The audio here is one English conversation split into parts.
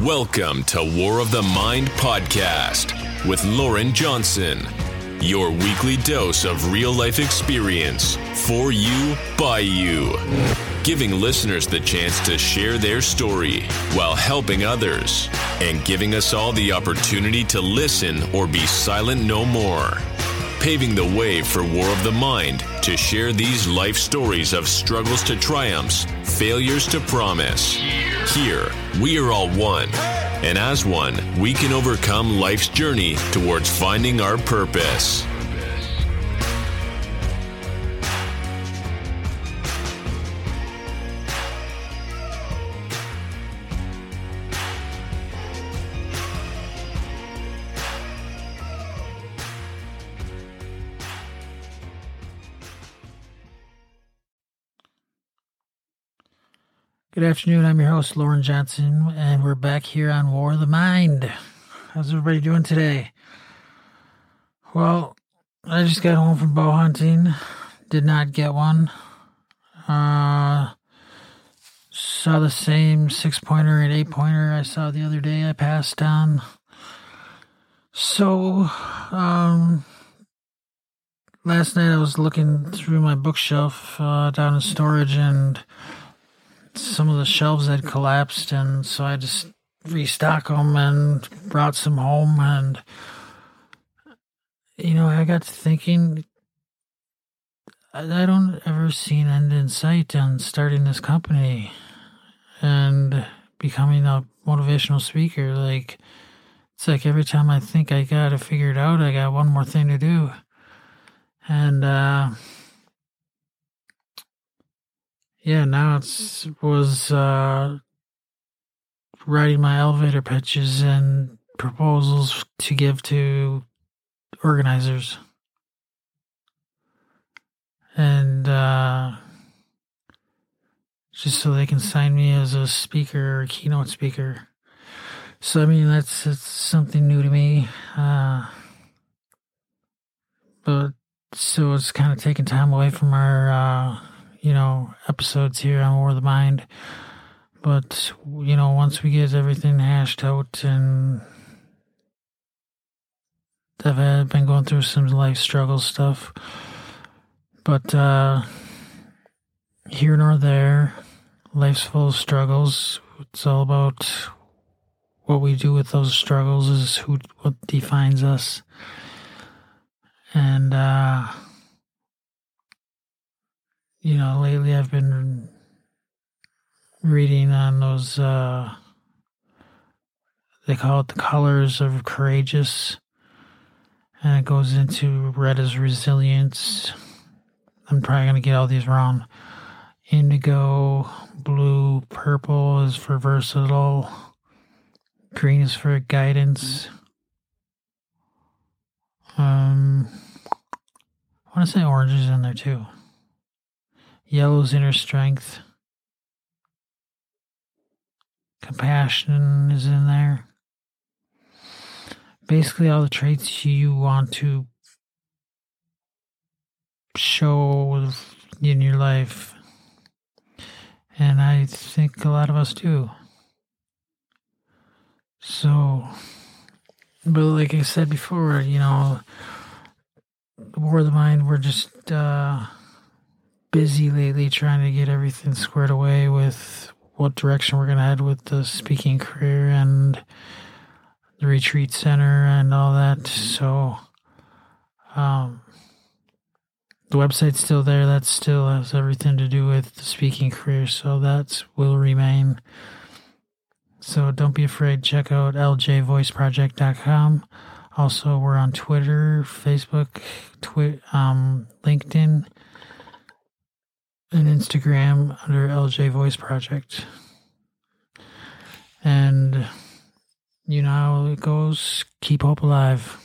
Welcome to War of the Mind podcast with Loren Johnson. Your weekly dose of real life experience for you, by you. Giving listeners the chance to share their story while helping others and giving us all the opportunity to listen or be silent no more. Paving the way for War of the Mind to share these life stories of struggles to triumphs, failures to promise. Here, we are all one. And as one, we can overcome life's journey towards finding our purpose. Good afternoon. I'm your host, Loren Johnson, and we're back here on War of the Mind. How's everybody doing today? Well, I just got home from bow hunting. Did not get one. Uh, saw the same six pointer and eight pointer I saw the other day. I passed on. So, um, last night I was looking through my bookshelf uh, down in storage and some of the shelves had collapsed, and so I just restock them and brought some home. And you know, I got to thinking, I, don't ever see an end in sight on starting this company and becoming a motivational speaker. Like it's like every time I think I got to figure it out, I got one more thing to do, and. uh yeah, now it's was uh, writing my elevator pitches and proposals to give to organizers, and uh, just so they can sign me as a speaker or keynote speaker. So I mean that's it's something new to me, uh, but so it's kind of taking time away from our. Uh, you know, episodes here on War of the Mind. But, you know, once we get everything hashed out and I've had, been going through some life struggle stuff. But, uh, here nor there, life's full of struggles. It's all about what we do with those struggles is who, what defines us. And, uh, you know, lately I've been reading on those, uh, they call it the colors of courageous. And it goes into red is resilience. I'm probably going to get all these wrong. Indigo, blue, purple is for versatile. Green is for guidance. Um, I want to say orange is in there too. Yellow's inner strength. Compassion is in there. Basically, all the traits you want to show in your life. And I think a lot of us do. So, but like I said before, you know, the War of the Mind, we're just, uh, busy lately trying to get everything squared away with what direction we're going to head with the speaking career and the retreat center and all that. So, um, the website's still there. That still has everything to do with the speaking career. So that will remain. So don't be afraid. Check out ljvoiceproject.com. Also, we're on Twitter, Facebook, Twi- um, LinkedIn and Instagram under LJ Voice Project. And you know how it goes. Keep hope alive.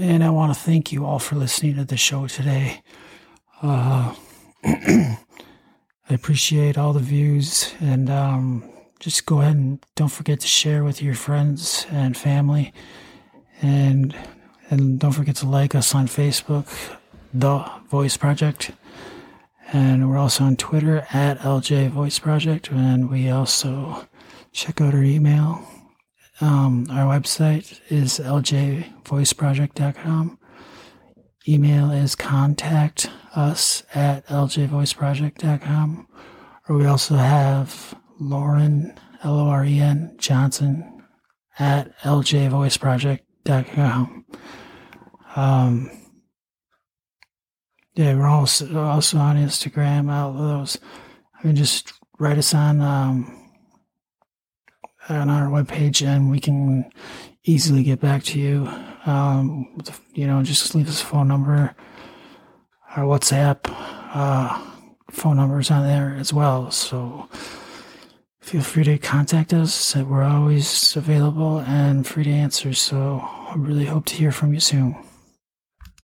And I want to thank you all for listening to the show today. Uh, I appreciate all the views and um, just go ahead and don't forget to share with your friends and family. And and don't forget to like us on Facebook, The Voice Project. And we're also on Twitter at LJ Voice Project. And we also check out our email. Um, our website is ljvoiceproject.com. Email is contact us at ljvoiceproject.com. Or we also have Loren, L O R E N, Johnson at ljvoiceproject.com. Um, yeah, we're also also on Instagram. All those, I mean, just write us on um, on our webpage, and we can easily get back to you. Um, you know, just leave us a phone number, our WhatsApp uh, phone numbers on there as well. So feel free to contact us. We're always available and free to answer. So I really hope to hear from you soon.